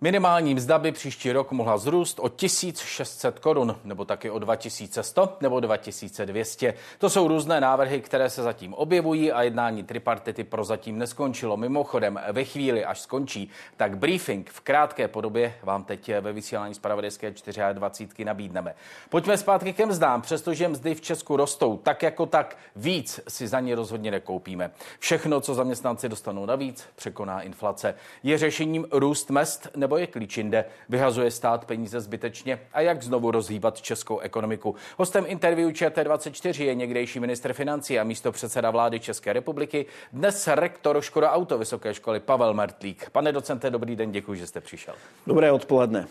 Minimální mzda by příští rok mohla zrůst o 1600 korun, nebo taky o 2100 nebo 2200. To jsou různé návrhy, které se zatím objevují a jednání tripartity prozatím neskončilo. Mimochodem, ve chvíli, až skončí, tak briefing v krátké podobě vám teď ve vysílání z Pravodejské 24 nabídneme. Pojďme zpátky ke mzdám. Přestože mzdy v Česku rostou tak jako tak, víc si za ně rozhodně nekoupíme. Všechno, co zaměstnanci dostanou navíc, překoná inflace. Je řešením růst mest nebo je klíč jinde? Vyhazuje stát peníze zbytečně? A jak znovu rozhýbat českou ekonomiku? Hostem interview ČT24 je někdejší ministr financí a místo předseda vlády České republiky, dnes rektor Škoda Auto Vysoké školy Pavel Mertlík. Pane docente, dobrý den, děkuji, že jste přišel. Dobré odpoledne.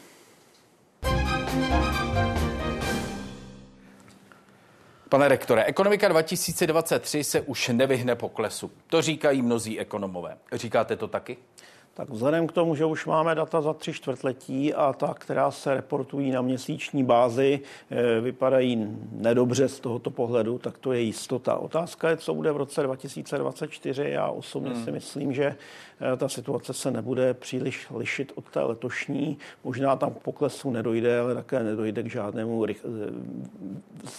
Pane rektore, ekonomika 2023 se už nevyhne poklesu. To říkají mnozí ekonomové. Říkáte to taky? Tak vzhledem k tomu, že už máme data za tři čtvrtletí a ta, která se reportují na měsíční bázi, eh, vypadají nedobře z tohoto pohledu, tak to je jistota. Otázka je, co bude v roce 2024. Já osobně hmm. si myslím, že eh, ta situace se nebude příliš lišit od té letošní. Možná tam k poklesu nedojde, ale také nedojde k žádnému eh,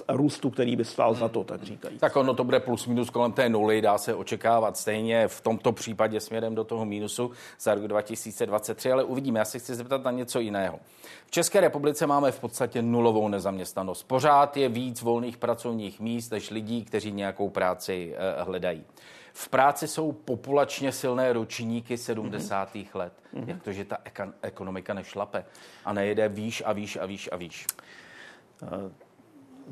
růstu, který by stál za to, tak říkají. Tak ono to bude plus minus kolem té nuly, dá se očekávat stejně v tomto případě směrem do toho mínusu za rok 2023, ale uvidíme. Já se chci zeptat na něco jiného. V České republice máme v podstatě nulovou nezaměstnanost. Pořád je víc volných pracovních míst než lidí, kteří nějakou práci eh, hledají. V práci jsou populačně silné ročníky 70. Mm-hmm. let. Mm-hmm. Jak to, že ta ekonomika nešlape a nejede výš a výš a výš a výš? Uh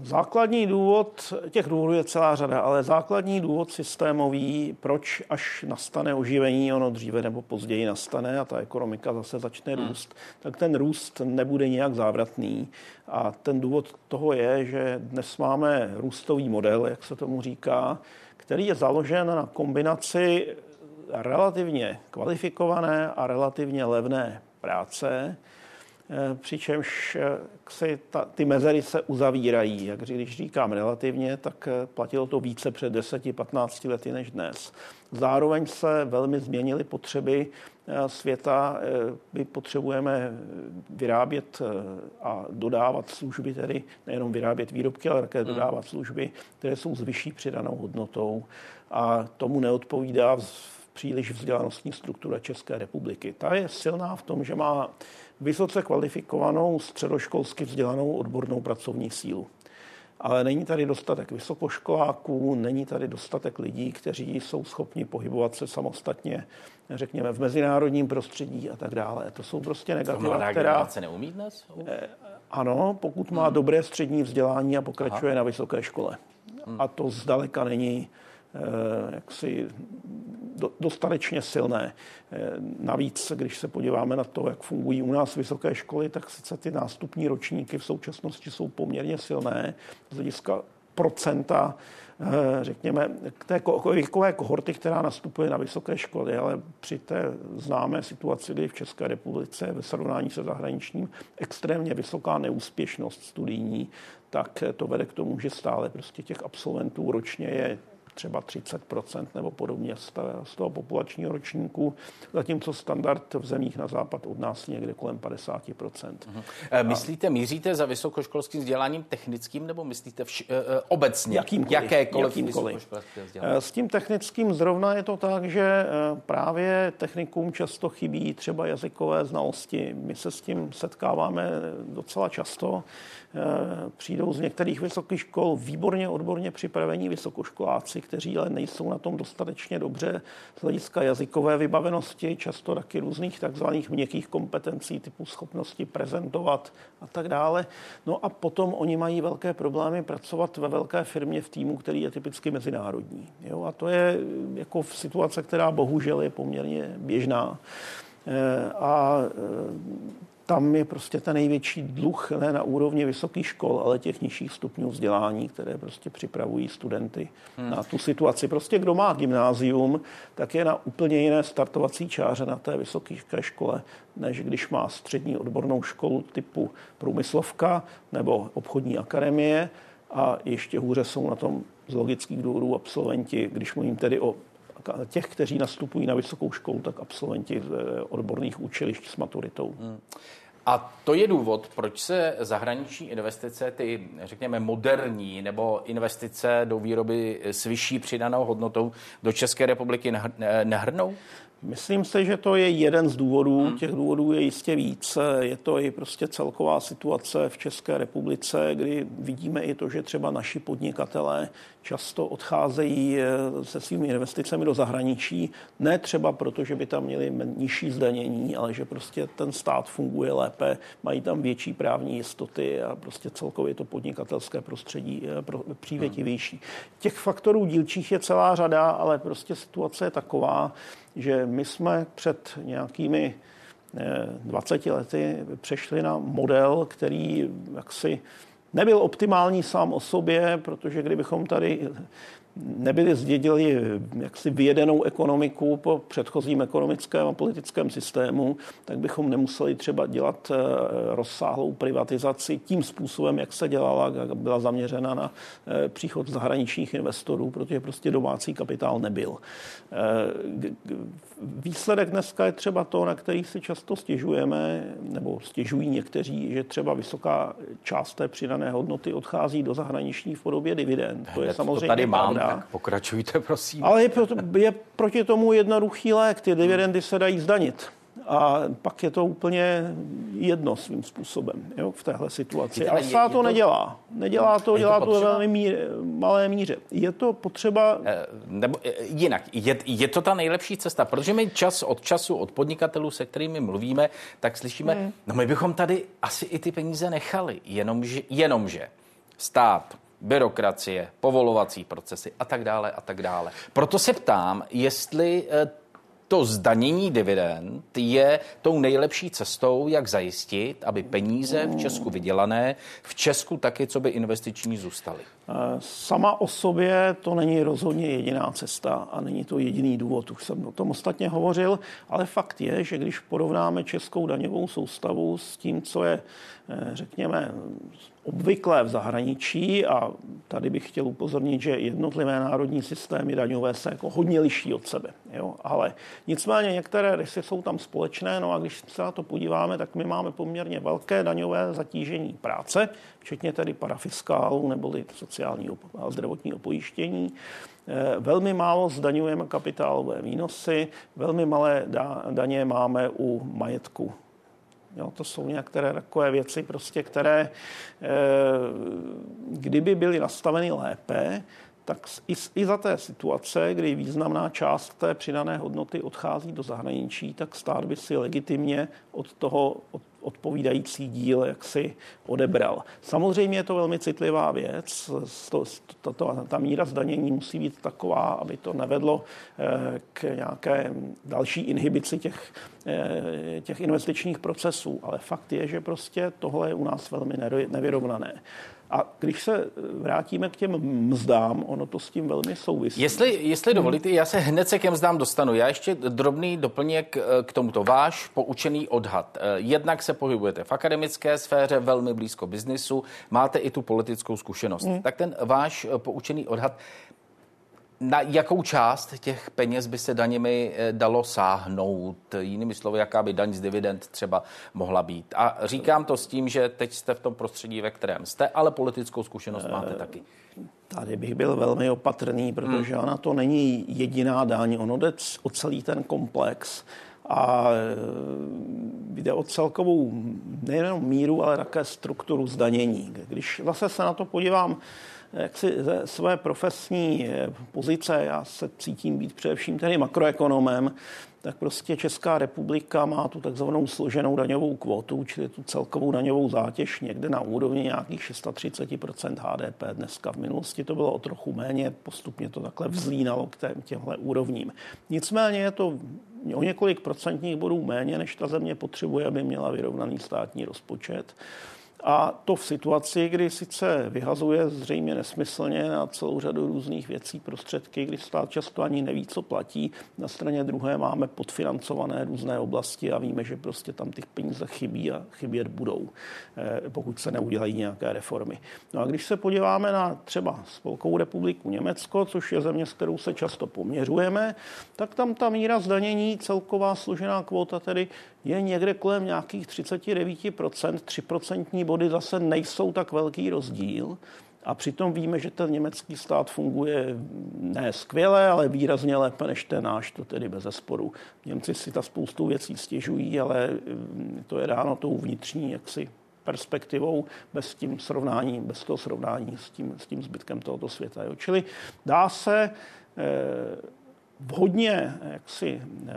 Základní důvod, těch důvodů je celá řada, ale základní důvod systémový, proč až nastane oživení, ono dříve nebo později nastane a ta ekonomika zase začne hmm. růst, tak ten růst nebude nějak závratný. A ten důvod toho je, že dnes máme růstový model, jak se tomu říká, který je založen na kombinaci relativně kvalifikované a relativně levné práce, přičemž eh, si ta, ty mezery se uzavírají. Jak když říkám relativně, tak eh, platilo to více před 10-15 lety než dnes. Zároveň se velmi změnily potřeby světa. My potřebujeme vyrábět a dodávat služby, tedy nejenom vyrábět výrobky, ale také hmm. dodávat služby, které jsou s vyšší přidanou hodnotou. A tomu neodpovídá příliš vzdělanostní struktura České republiky. Ta je silná v tom, že má vysoce kvalifikovanou středoškolsky vzdělanou odbornou pracovní sílu. Ale není tady dostatek vysokoškoláků, není tady dostatek lidí, kteří jsou schopni pohybovat se samostatně, řekněme, v mezinárodním prostředí a tak dále. To jsou prostě negativa, která... se neumí dnes? Eh, ano, pokud má hmm. dobré střední vzdělání a pokračuje Aha. na vysoké škole. Hmm. A to zdaleka není Eh, jaksi dostatečně silné. Eh, navíc, když se podíváme na to, jak fungují u nás vysoké školy, tak sice ty nástupní ročníky v současnosti jsou poměrně silné z hlediska procenta, eh, řekněme, k té věkové kohorty, která nastupuje na vysoké školy, ale při té známé situaci, kdy v České republice ve srovnání se zahraničním extrémně vysoká neúspěšnost studijní, tak to vede k tomu, že stále prostě těch absolventů ročně je třeba 30% nebo podobně z toho populačního ročníku, zatímco standard v zemích na západ od nás někde kolem 50%. Uh-huh. E, myslíte, míříte za vysokoškolským vzděláním technickým nebo myslíte vš- e, obecně? Jakýmkoliv. Jakékoliv jakýmkoliv. S tím technickým zrovna je to tak, že právě technikům často chybí třeba jazykové znalosti. My se s tím setkáváme docela často. Přijdou z některých vysokých škol výborně odborně připravení vysokoškoláci, kteří ale nejsou na tom dostatečně dobře z hlediska jazykové vybavenosti, často taky různých takzvaných měkkých kompetencí typu schopnosti prezentovat a tak dále. No a potom oni mají velké problémy pracovat ve velké firmě v týmu, který je typicky mezinárodní. Jo? A to je jako v situace, která bohužel je poměrně běžná. Eh, a eh, tam je prostě ten největší dluh ne na úrovni vysokých škol, ale těch nižších stupňů vzdělání, které prostě připravují studenty hmm. na tu situaci. Prostě kdo má gymnázium, tak je na úplně jiné startovací čáře na té vysoké škole, než když má střední odbornou školu typu průmyslovka nebo obchodní akademie a ještě hůře jsou na tom z logických důvodů absolventi, když mluvím tedy o těch, kteří nastupují na vysokou školu, tak absolventi odborných učilišť s maturitou. Hmm. A to je důvod, proč se zahraniční investice, ty řekněme moderní nebo investice do výroby s vyšší přidanou hodnotou do České republiky nehrnou? Myslím si, že to je jeden z důvodů. Hmm. Těch důvodů je jistě víc. Je to i prostě celková situace v České republice, kdy vidíme i to, že třeba naši podnikatelé často odcházejí eh, se svými investicemi do zahraničí. Ne třeba proto, že by tam měli nižší zdanění, ale že prostě ten stát funguje lépe, mají tam větší právní jistoty a prostě celkově to podnikatelské prostředí je přívětivější. Těch faktorů dílčích je celá řada, ale prostě situace je taková, že my jsme před nějakými 20 eh, lety přešli na model, který jaksi nebyl optimální sám o sobě, protože kdybychom tady nebyli zdědili jaksi vyjedenou ekonomiku po předchozím ekonomickém a politickém systému, tak bychom nemuseli třeba dělat eh, rozsáhlou privatizaci tím způsobem, jak se dělala, jak byla zaměřena na eh, příchod zahraničních investorů, protože prostě domácí kapitál nebyl. Eh, výsledek dneska je třeba to, na který si často stěžujeme, nebo stěžují někteří, že třeba vysoká část té přidané hodnoty odchází do zahraniční v podobě dividend. To je samozřejmě to tady mám, pravda. Tak pokračujte, prosím. Ale je, pro, je proti tomu jednoduchý lék. Ty dividendy se dají zdanit. A pak je to úplně jedno svým způsobem jo, v téhle situaci. Ale stát to, to nedělá. Nedělá to, dělá to, to ve velmi míře, malé míře. Je to potřeba... Eh, nebo eh, jinak, je, je to ta nejlepší cesta, protože my čas od času od podnikatelů, se kterými mluvíme, tak slyšíme, hmm. no my bychom tady asi i ty peníze nechali, jenomže, jenomže stát byrokracie, povolovací procesy a tak dále a tak dále. Proto se ptám, jestli eh, to zdanění dividend je tou nejlepší cestou, jak zajistit, aby peníze v Česku vydělané v Česku taky, co by investiční zůstaly. Eh, sama o sobě to není rozhodně jediná cesta a není to jediný důvod. Už jsem o tom ostatně hovořil, ale fakt je, že když porovnáme českou daňovou soustavu s tím, co je, řekněme, obvyklé v zahraničí a tady bych chtěl upozornit, že jednotlivé národní systémy daňové se jako hodně liší od sebe. Jo? Ale nicméně některé rysy jsou tam společné, no a když se na to podíváme, tak my máme poměrně velké daňové zatížení práce, včetně tedy parafiskálu neboli sociálního a zdravotního pojištění. Eh, velmi málo zdaňujeme kapitálové výnosy, velmi malé daně máme u majetku Jo, to jsou některé takové věci, prostě, které, eh, kdyby byly nastaveny lépe, tak i, i za té situace, kdy významná část té přidané hodnoty odchází do zahraničí, tak stát by si legitimně od toho, od odpovídající díl jak si odebral. Samozřejmě je to velmi citlivá věc. To, to, to, ta míra zdanění musí být taková, aby to nevedlo eh, k nějaké další inhibici těch, eh, těch investičních procesů. Ale fakt je, že prostě tohle je u nás velmi nevyrovnané. A když se vrátíme k těm mzdám, ono to s tím velmi souvisí. Jestli, jestli dovolíte, já se hned se k těm mzdám dostanu. Já ještě drobný doplněk eh, k tomuto. Váš poučený odhad. Eh, jednak se pohybujete v akademické sféře, velmi blízko biznisu, máte i tu politickou zkušenost. Hmm. Tak ten váš poučený odhad, na jakou část těch peněz by se daněmi eh, dalo sáhnout? Jinými slovy, jaká by daň z dividend třeba mohla být? A říkám to s tím, že teď jste v tom prostředí, ve kterém jste, ale politickou zkušenost máte eh, taky. Tady bych byl velmi opatrný, protože hmm. ona to není jediná daň, ono jde o celý ten komplex a eh, jde o celkovou nejenom míru, ale také strukturu zdanění. Když zase se na to podívám jak si ze své profesní eh, pozice, já se cítím být především tedy makroekonomem, tak prostě Česká republika má tu takzvanou složenou daňovou kvotu, čili tu celkovou daňovou zátěž někde na úrovni nějakých 630% HDP. Dneska v minulosti to bylo o trochu méně, postupně to takhle vzlínalo k těmhle úrovním. Nicméně je to o několik procentních bodů méně, než ta země potřebuje, aby měla vyrovnaný státní rozpočet. A to v situaci, kdy sice vyhazuje zřejmě nesmyslně na celou řadu různých věcí prostředky, kdy stát často ani neví, co platí. Na straně druhé máme podfinancované různé oblasti a víme, že prostě tam těch peníze chybí a chybět budou, eh, pokud se neudělají nějaké reformy. No a když se podíváme na třeba Spolkovou republiku Německo, což je země, s kterou se často poměřujeme, tak tam ta míra zdanění, celková složená kvota tedy je někde kolem nějakých 39%, 3% body zase nejsou tak velký rozdíl. A přitom víme, že ten německý stát funguje ne skvěle, ale výrazně lépe než ten náš, to tedy bez zesporu. Němci si ta spoustu věcí stěžují, ale mm, to je dáno tou vnitřní jaksi perspektivou, bez tím srovnání, bez toho srovnání s tím, s tím zbytkem tohoto světa. Jo. Čili dá se eh, vhodně jaksi eh,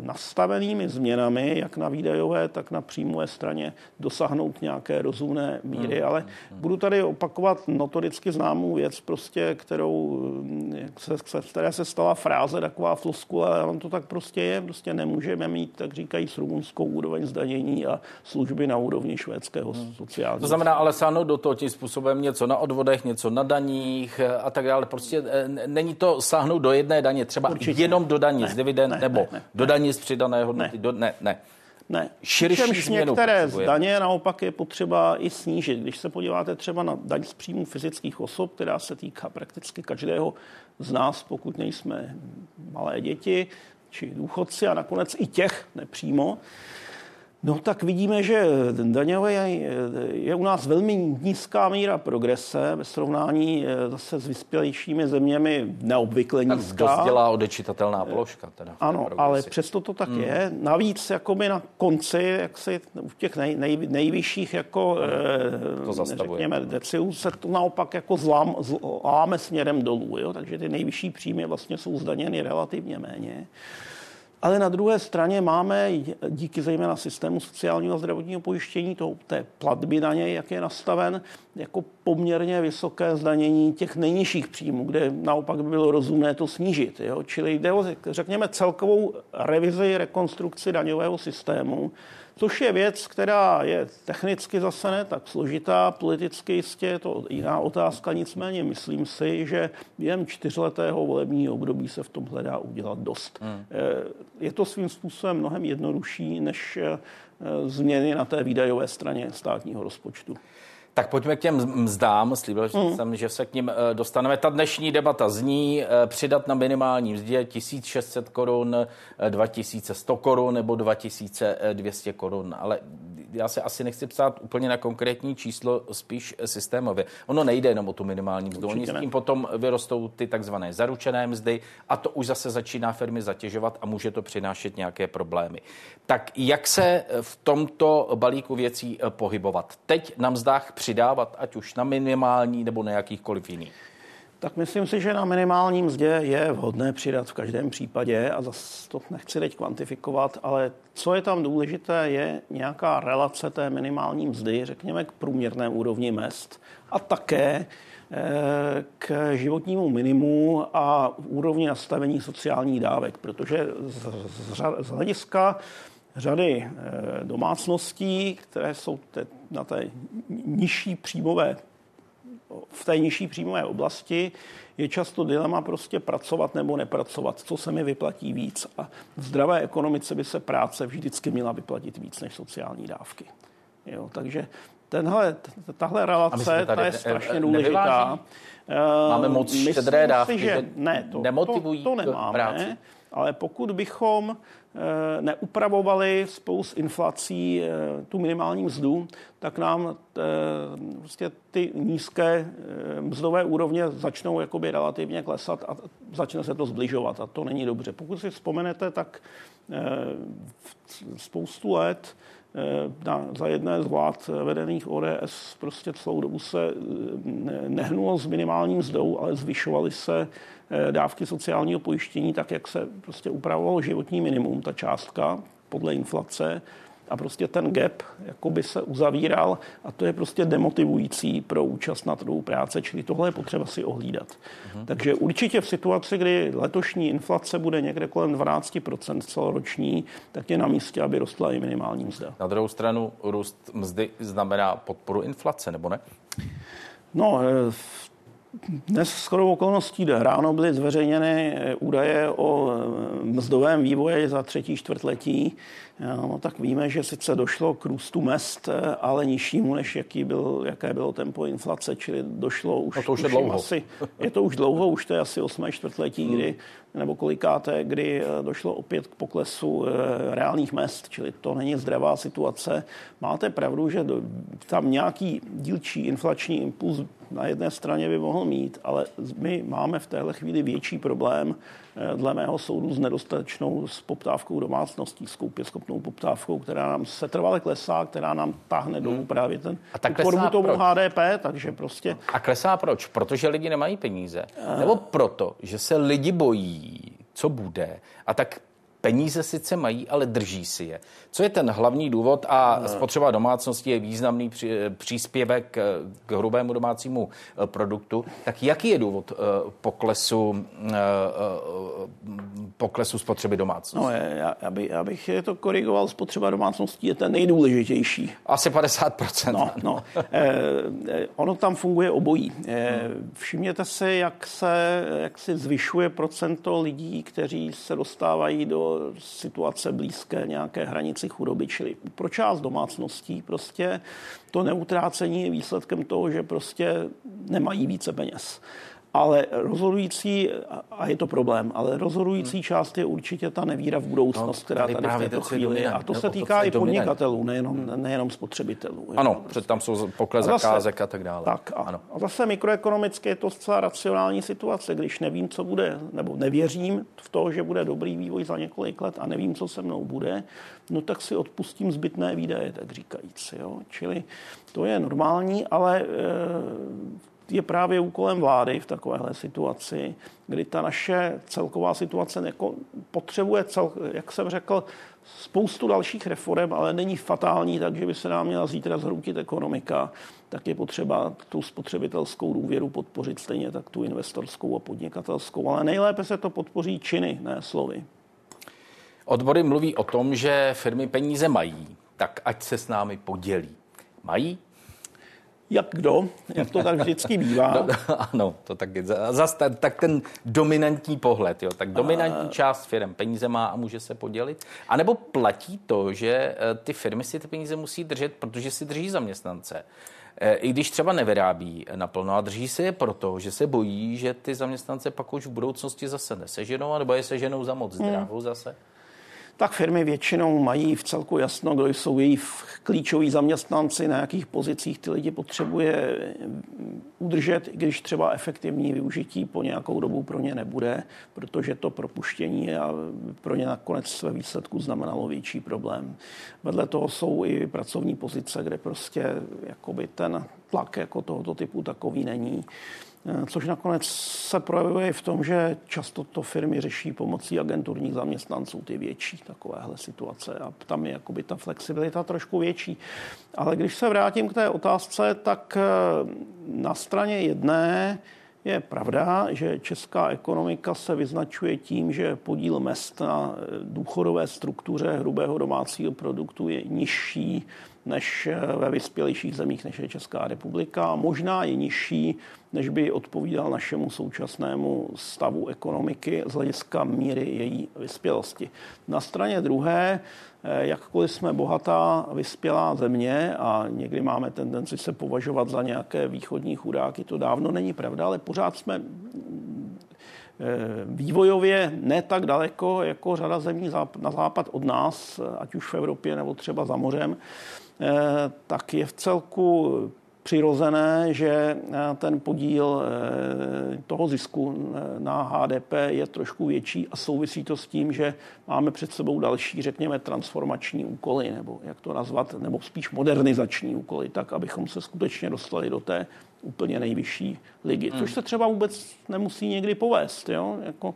nastavenými změnami, jak na výdajové, tak na příjmové straně dosáhnout nějaké rozumné míry, hmm. ale hmm. budu tady opakovat notoricky známou věc, prostě, kterou, se, které se stala fráze, taková floskula, ale on to tak prostě je, prostě nemůžeme mít, tak říkají, s rumunskou úroveň zdanění a služby na úrovni švédského hmm. sociálního. To znamená ale sáhnout do toho tím způsobem něco na odvodech, něco na daních a tak dále. Prostě eh, není to sáhnout do jedné daně, třeba třeba Určitě. jenom do daní z dividend ne, nebo ne, ne, do daní z přidané hodnoty? Ne, do, ne. ne. Ne. Širší změnu některé potřebuje. daně naopak je potřeba i snížit. Když se podíváte třeba na daň z příjmu fyzických osob, která se týká prakticky každého z nás, pokud nejsme malé děti či důchodci a nakonec i těch nepřímo, No tak vidíme, že daňové je, je u nás velmi nízká míra progrese ve srovnání eh, zase s vyspělejšími zeměmi neobvykle nízká. Tak dělá odečitatelná položka. Teda ano, ale přesto to tak hmm. je. Navíc jakoby na konci, jak si u těch nej, nej, nejvyšších jako, to eh, řekněme, decilů se to naopak jako zlám, zláme směrem dolů. Jo? Takže ty nejvyšší příjmy vlastně jsou zdaněny relativně méně. Ale na druhé straně máme díky zejména systému sociálního a zdravotního pojištění, to, té platby na něj, jak je nastaven, jako poměrně vysoké zdanění těch nejnižších příjmů, kde naopak by bylo rozumné to snížit. Jo? Čili jde o, řekněme, celkovou revizi, rekonstrukci daňového systému, což je věc, která je technicky zase ne tak složitá, politicky jistě je to jiná otázka, nicméně myslím si, že během čtyřletého volebního období se v tom hledá udělat dost. Hmm. Eh, je to svým způsobem mnohem jednodušší než eh, změny na té výdajové straně státního rozpočtu. Tak pojďme k těm mzdám. Slíbil mm. jsem, že se k ním eh, dostaneme. Ta dnešní debata zní eh, přidat na minimální mzdě 1600 korun, 2100 korun nebo 2200 korun. Ale já se asi nechci psát úplně na konkrétní číslo, spíš systémově. Ono nejde jenom o tu minimální mzdu. Oni s tím potom vyrostou ty takzvané zaručené mzdy a to už zase začíná firmy zatěžovat a může to přinášet nějaké problémy. Tak jak se v tomto balíku věcí eh, pohybovat? Teď na mzdách přidávat, ať už na minimální nebo na jakýchkoliv jiných? Tak myslím si, že na minimální mzdě je vhodné přidat v každém případě a zase to nechci teď kvantifikovat, ale co je tam důležité, je nějaká relace té minimální mzdy, řekněme, k průměrné úrovni mest a také eh, k životnímu minimu a úrovni nastavení sociálních dávek, protože z, z, z hlediska řady eh, domácností, které jsou te, na té nižší příjmové v té nižší příjmové oblasti je často dilema prostě pracovat nebo nepracovat, co se mi vyplatí víc. A v zdravé ekonomice by se práce vždycky měla vyplatit víc než sociální dávky. Jo, takže tenhle, tahle relace ta je strašně důležitá. Máme moc štědré dávky, si, že ne, to, to, to nemáme, práci. Ale pokud bychom Eh, neupravovali spolu s inflací eh, tu minimální mzdu, tak nám eh, prostě ty nízké mzdové úrovně začnou jakoby relativně klesat a začne se to zbližovat a to není dobře. Pokud si vzpomenete, tak spoustu let na, za jedné z vlád vedených ODS prostě celou dobu se nehnulo s minimálním mzdou, ale zvyšovaly se Eh, dávky sociálního pojištění, tak jak se prostě upravovalo životní minimum, ta částka podle inflace. A prostě ten gap jakoby se uzavíral a to je prostě demotivující pro účast na trhu práce, čili tohle je potřeba si ohlídat. Uh-huh. Takže určitě v situaci, kdy letošní inflace bude někde kolem 12% celoroční, tak je na místě, aby rostla i minimální mzda. Na druhou stranu růst mzdy znamená podporu inflace, nebo ne? No, eh, dnes s chodou okolností ráno byly zveřejněny eh, údaje o eh, mzdovém vývoji za třetí čtvrtletí. No, tak víme, že sice došlo k růstu mest, ale nižšímu, než jaký byl, jaké bylo tempo inflace, čili došlo už, no to už, je dlouho. Asi, je to už dlouho, už to je asi 8. čtvrtletí, hmm. kdy, nebo kolikáté, kdy došlo opět k poklesu reálných mest, čili to není zdravá situace. Máte pravdu, že tam nějaký dílčí inflační impuls na jedné straně by mohl mít, ale my máme v téhle chvíli větší problém, eh, dle mého soudu, s nedostatečnou s poptávkou domácností, s schopnou poptávkou, která nám se trvale klesá, která nám táhne dolů hmm. právě ten a tak formu tomu proč? HDP, takže prostě... A klesá proč? Protože lidi nemají peníze? Nebo proto, že se lidi bojí, co bude a tak peníze sice mají, ale drží si je. Co je ten hlavní důvod? A spotřeba domácnosti je významný příspěvek k hrubému domácímu eh, produktu. Tak jaký je důvod eh, poklesu, eh, poklesu spotřeby domácnosti? No, já, já, by, já bych to korigoval. Spotřeba domácností je ten nejdůležitější. Asi 50%. No, no. Eh, ono tam funguje obojí. Eh, všimněte si, jak se, jak se zvyšuje procento lidí, kteří se dostávají do situace blízké nějaké hranici chudoby, čili pro část domácností prostě to neutrácení je výsledkem toho, že prostě nemají více peněz. Ale rozhodující, a je to problém, ale rozhodující hmm. část je určitě ta nevíra v budoucnost, no, která tady v této chvíli je. A to se týká to i podnikatelů, nejenom, hmm. nejenom spotřebitelů. Ano, před tam jsou pokles zakázek a tak dále. Tak a, ano. a zase mikroekonomicky je to zcela racionální situace, když nevím, co bude, nebo nevěřím v to, že bude dobrý vývoj za několik let a nevím, co se mnou bude, no tak si odpustím zbytné výdaje, tak říkajíc. Jo? Čili to je normální, ale e, je právě úkolem vlády v takovéhle situaci, kdy ta naše celková situace neko, potřebuje, cel, jak jsem řekl, spoustu dalších reform, ale není fatální, takže by se nám měla zítra zhroutit ekonomika, tak je potřeba tu spotřebitelskou důvěru podpořit stejně tak tu investorskou a podnikatelskou. Ale nejlépe se to podpoří činy, ne slovy. Odbory mluví o tom, že firmy peníze mají, tak ať se s námi podělí. Mají? Jak kdo, jak to tak vždycky bývá. No, no, ano, to tak je. Zas tak, tak ten dominantní pohled, jo. Tak dominantní a... část firm peníze má a může se podělit. A nebo platí to, že eh, ty firmy si ty peníze musí držet, protože si drží zaměstnance. Eh, I když třeba nevyrábí naplno a drží se je proto, že se bojí, že ty zaměstnance pak už v budoucnosti zase neseženou, nebo je seženou za moc zdravou hmm. zase tak firmy většinou mají v celku jasno, kdo jsou jejich klíčoví zaměstnanci, na jakých pozicích ty lidi potřebuje udržet, i když třeba efektivní využití po nějakou dobu pro ně nebude, protože to propuštění a pro ně nakonec své výsledku znamenalo větší problém. Vedle toho jsou i pracovní pozice, kde prostě jakoby ten tlak jako tohoto typu takový není. Eh, což nakonec se projevuje v tom, že často to firmy řeší pomocí agenturních zaměstnanců, ty větší takovéhle situace a tam je jakoby ta flexibilita trošku větší. Ale když se vrátím k té otázce, tak eh, na straně jedné je pravda, že česká ekonomika se vyznačuje tím, že podíl mest na eh, důchodové struktuře hrubého domácího produktu je nižší než ve vyspělejších zemích, než je Česká republika. Možná je nižší, než by odpovídal našemu současnému stavu ekonomiky z hlediska míry její vyspělosti. Na straně druhé, eh, jakkoliv jsme bohatá vyspělá země a někdy máme tendenci se považovat za nějaké východní chudáky, to dávno není pravda, ale pořád jsme eh, vývojově ne tak daleko jako řada zemí na západ od nás, ať už v Evropě nebo třeba za mořem. Eh, tak je v celku přirozené, že eh, ten podíl eh, toho zisku na HDP je trošku větší a souvisí to s tím, že máme před sebou další, řekněme, transformační úkoly, nebo jak to nazvat, nebo spíš modernizační úkoly, tak abychom se skutečně dostali do té úplně nejvyšší ligy, což se třeba vůbec nemusí někdy povést. Jo? Jako,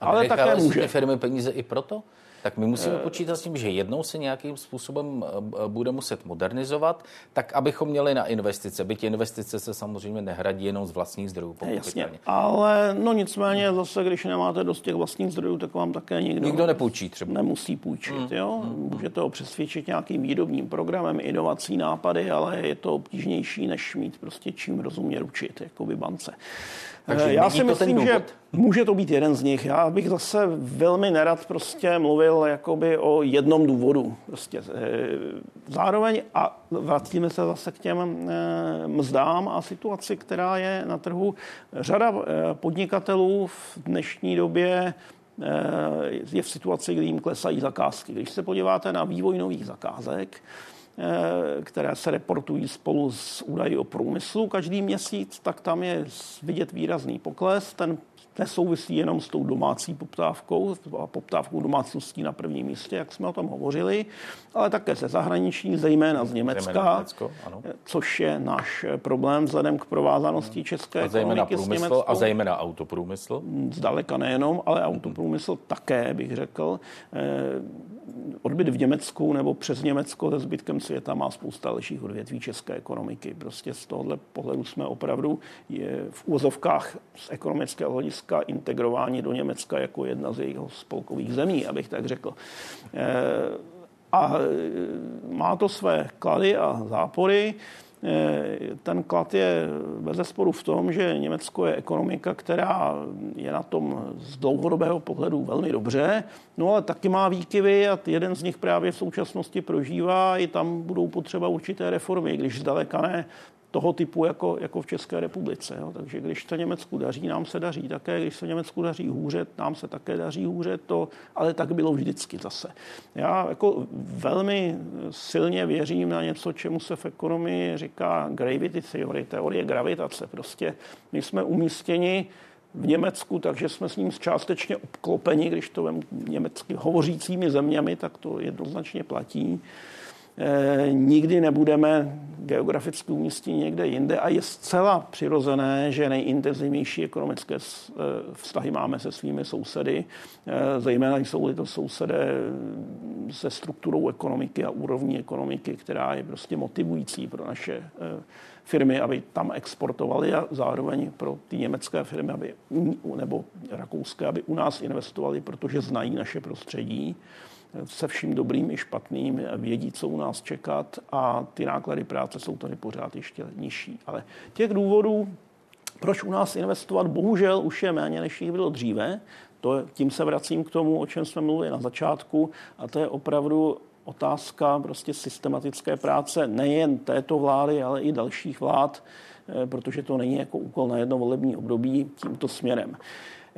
ale také může. firmy peníze i proto? Tak my musíme počítat s tím, že jednou se nějakým způsobem bude muset modernizovat, tak abychom měli na investice. Byť investice se samozřejmě nehradí jenom z vlastních zdrojů. Jasně, ale no nicméně zase, když nemáte dost těch vlastních zdrojů, tak vám také nikdo, nikdo nepůjčí třeba. Nemusí půjčit, mm. jo. Mm. Můžete ho přesvědčit nějakým výrobním programem, inovací, nápady, ale je to obtížnější, než mít prostě čím rozumně ručit, jako by bance. Takže eh, Já si myslím, že může to být jeden z nich. Já bych zase velmi nerad prostě mluvil jakoby o jednom důvodu. Prostě. Eh, zároveň a vrátíme se zase k těm eh, mzdám a situaci, která je na trhu. Řada podnikatelů v dnešní době je v situaci, kdy jim klesají zakázky. Když se podíváte na vývoj nových zakázek, které se reportují spolu s údaji o průmyslu každý měsíc, tak tam je vidět výrazný pokles. Ten nesouvisí jenom s tou domácí poptávkou a poptávkou domácností na prvním místě, jak jsme o tom hovořili, ale také ze zahraničí, zejména z Německa, Německo, ano. což je náš problém vzhledem k provázanosti české a zejména ekonomiky průmysl, s Německou. A zejména autoprůmysl? Zdaleka nejenom, ale autoprůmysl také, bych řekl. Odbyt v Německu nebo přes Německo se zbytkem světa má spousta dalších odvětví české ekonomiky. Prostě z tohohle pohledu jsme opravdu je v úvozovkách z ekonomického hlediska integrování do Německa jako jedna z jeho spolkových zemí, abych tak řekl. Eh, a má to své klady a zápory. Eh, ten klad je bez zesporu v tom, že Německo je ekonomika, která je na tom z dlouhodobého pohledu velmi dobře, no ale taky má výkyvy a jeden z nich právě v současnosti prožívá. I tam budou potřeba určité reformy, když zdaleka ne toho typu jako, jako v České republice. Jo. Takže když se Německu daří, nám se daří také. Když se Německu daří hůře, nám se také daří hůře. To, ale tak bylo vždycky zase. Já jako velmi silně věřím na něco, čemu se v ekonomii říká gravity theory, teorie gravitace. Prostě my jsme umístěni v Německu, takže jsme s ním částečně obklopeni, když to vem německy hovořícími zeměmi, tak to jednoznačně platí. Eh, nikdy nebudeme geograficky umístěni někde jinde a je zcela přirozené, že nejintenzivnější ekonomické eh, vztahy máme se svými sousedy, eh, zejména jsou to sousedé se strukturou ekonomiky a úrovní ekonomiky, která je prostě motivující pro naše firmy, aby tam exportovali a zároveň pro ty německé firmy aby, nebo rakouské, aby u nás investovali, protože znají naše prostředí se vším dobrým i špatným, vědí, co u nás čekat a ty náklady práce jsou tady pořád ještě nižší. Ale těch důvodů, proč u nás investovat, bohužel už je méně, než jich bylo dříve. To, tím se vracím k tomu, o čem jsme mluvili na začátku, a to je opravdu otázka prostě systematické práce nejen této vlády, ale i dalších vlád, eh, protože to není jako úkol na jedno volební období tímto směrem.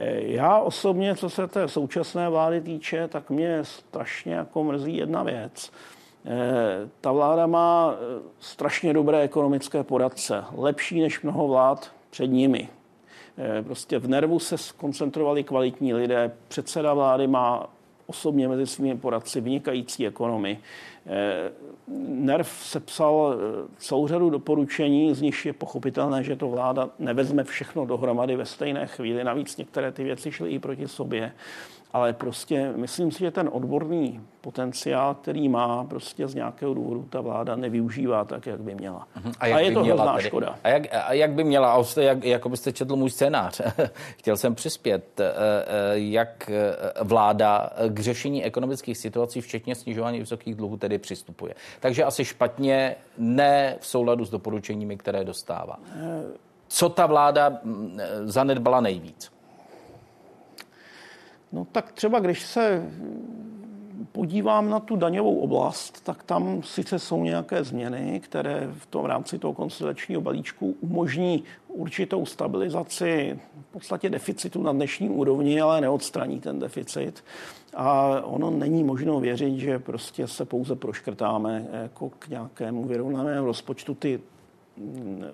Eh, já osobně, co se té současné vlády týče, tak mě strašně jako mrzí jedna věc. Eh, ta vláda má eh, strašně dobré ekonomické poradce, lepší než mnoho vlád před nimi. Prostě v nervu se skoncentrovali kvalitní lidé. Předseda vlády má osobně mezi svými poradci vynikající ekonomy. NERV sepsal eh, celou řadu doporučení, z nich je pochopitelné, že to vláda nevezme všechno dohromady ve stejné chvíli. Navíc některé ty věci šly i proti sobě ale prostě myslím si, že ten odborný potenciál, který má, prostě z nějakého důvodu ta vláda nevyužívá tak, jak by měla. Uh-huh. A, jak a je by to měla tedy? škoda. A jak, a jak by měla? A jste, jak, jako byste četl můj scénář. Chtěl jsem přispět, eh, eh, jak eh, vláda k řešení ekonomických situací, včetně snižování vysokých dluhů, tedy přistupuje. Takže asi špatně, ne v souladu s doporučeními, které dostává. Co ta vláda zanedbala nejvíc? No tak třeba když se podívám na tu daňovou oblast, tak tam sice jsou nějaké změny, které v tom rámci toho konsolidačního balíčku umožní určitou stabilizaci v podstatě deficitu na dnešní úrovni, ale neodstraní ten deficit. A ono není možno věřit, že prostě se pouze proškrtáme jako k nějakému vyrovnanému rozpočtu. Ty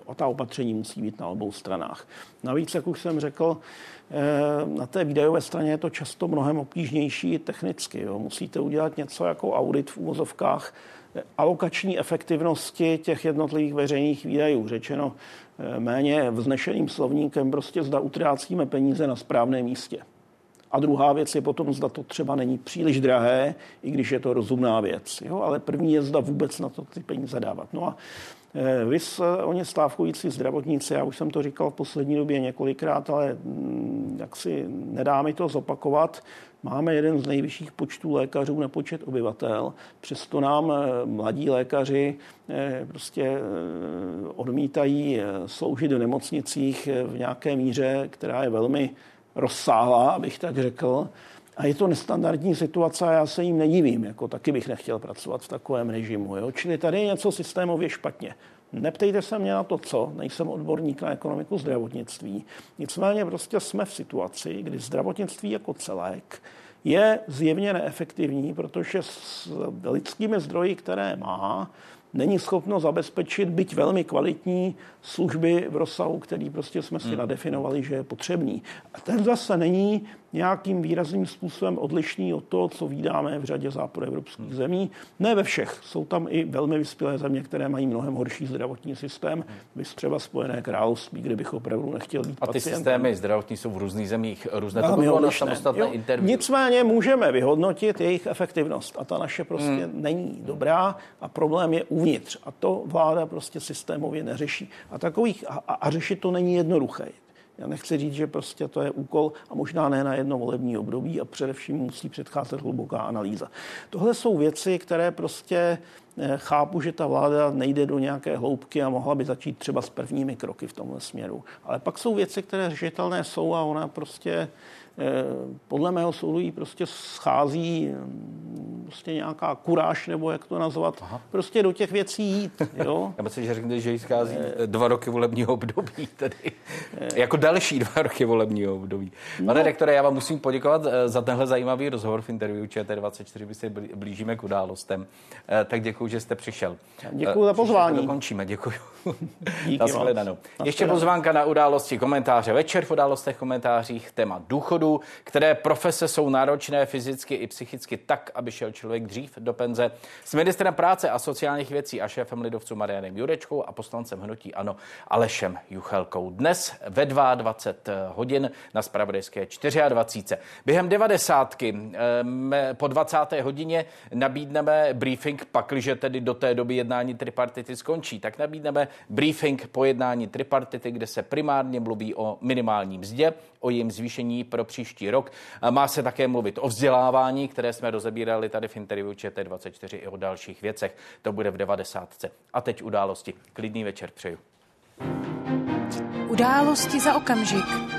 a ta opatření musí být na obou stranách. Navíc, jak už jsem řekl, eh, na té výdajové straně je to často mnohem obtížnější technicky. Jo. Musíte udělat něco jako audit v úvozovkách alokační efektivnosti těch jednotlivých veřejných výdajů. Řečeno eh, méně vznešeným slovníkem, prostě zda utrácíme peníze na správném místě. A druhá věc je potom, zda to třeba není příliš drahé, i když je to rozumná věc. Jo? Ale první je, zda vůbec na to ty peníze dávat. No a Eh, vys eh, oni stávkující zdravotníci, já už jsem to říkal v poslední době několikrát, ale mm, jak si nedá mi to zopakovat. Máme jeden z nejvyšších počtů lékařů na počet obyvatel, přesto nám eh, mladí lékaři prostě odmítají sloužit v nemocnicích v nějaké míře, která je velmi rozsáhlá, abych tak řekl. A je to nestandardní situace a já se jim nedivím, jako taky bych nechtěl pracovat v takovém režimu. Jo? Čili tady je něco systémově špatně. Neptejte se mě na to, co, nejsem odborník na ekonomiku zdravotnictví. Nicméně prostě jsme v situaci, kdy zdravotnictví jako celek je zjevně neefektivní, protože s lidskými zdroji, které má, není schopno zabezpečit byť velmi kvalitní služby v rozsahu, který prostě jsme si hmm. nadefinovali, že je potřebný. A ten zase není nějakým výrazným způsobem odlišný od toho, co vydáme v řadě západoevropských hmm. zemí. Ne ve všech. Jsou tam i velmi vyspělé země, které mají mnohem horší zdravotní systém. Vy třeba Spojené království, kde bych opravdu nechtěl být A ty pacientem. systémy zdravotní jsou v různých zemích různé. To bylo na samostatné interview. Nicméně můžeme vyhodnotit jejich efektivnost a ta naše prostě hmm. není dobrá a problém je uvnitř. A to vláda prostě systémově neřeší. A takových, a, a řešit to není jednoduché. Já nechci říct, že prostě to je úkol a možná ne na jedno volební období a především musí předcházet hluboká analýza. Tohle jsou věci, které prostě eh, chápu, že ta vláda nejde do nějaké hloubky a mohla by začít třeba s prvními kroky v tomhle směru. Ale pak jsou věci, které řešitelné jsou a ona prostě podle mého soudu jí prostě schází mm, prostě nějaká kuráž, nebo jak to nazvat, Aha. prostě do těch věcí jít. Jo? Já myslím, že řeknete, že jí schází e... dva roky volebního období, tedy e... jako další dva roky volebního období. No. Pane rektore, já vám musím poděkovat za tenhle zajímavý rozhovor v interview ČT24, my se blížíme k událostem. Tak děkuji, že jste přišel. Děkuji za pozvání. Dokončíme, děkuji. Díky Ještě pozvánka na události komentáře večer v událostech komentářích téma důchodu důchodů, které profese jsou náročné fyzicky i psychicky tak, aby šel člověk dřív do penze. S ministrem práce a sociálních věcí a šéfem lidovců Marianem Jurečkou a poslancem hnutí Ano Alešem Juchelkou. Dnes ve 22 hodin na spravodajské 24. Během 90. po 20. hodině nabídneme briefing, pakliže tedy do té doby jednání tripartity skončí, tak nabídneme briefing po jednání tripartity, kde se primárně mluví o minimální mzdě, o jejím zvýšení pro příští rok. Má se také mluvit o vzdělávání, které jsme rozebírali tady v interview ČT24 i o dalších věcech. To bude v 90. A teď události. Klidný večer přeju. Události za okamžik.